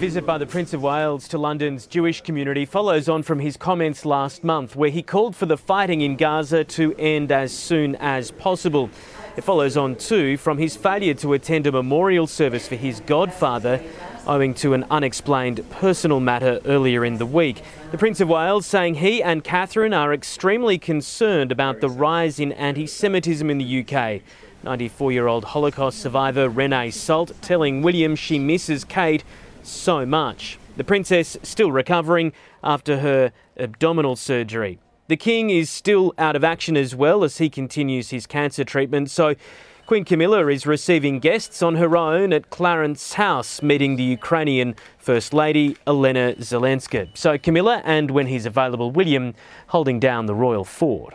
visit by the Prince of Wales to London's Jewish community follows on from his comments last month, where he called for the fighting in Gaza to end as soon as possible. It follows on too from his failure to attend a memorial service for his godfather, owing to an unexplained personal matter earlier in the week. The Prince of Wales saying he and Catherine are extremely concerned about the rise in anti Semitism in the UK. 94 year old Holocaust survivor Renee Salt telling William she misses Kate so much. The princess still recovering after her abdominal surgery. The king is still out of action as well as he continues his cancer treatment, so Queen Camilla is receiving guests on her own at Clarence House, meeting the Ukrainian First Lady Elena Zelenska. So Camilla and, when he's available, William holding down the royal fort.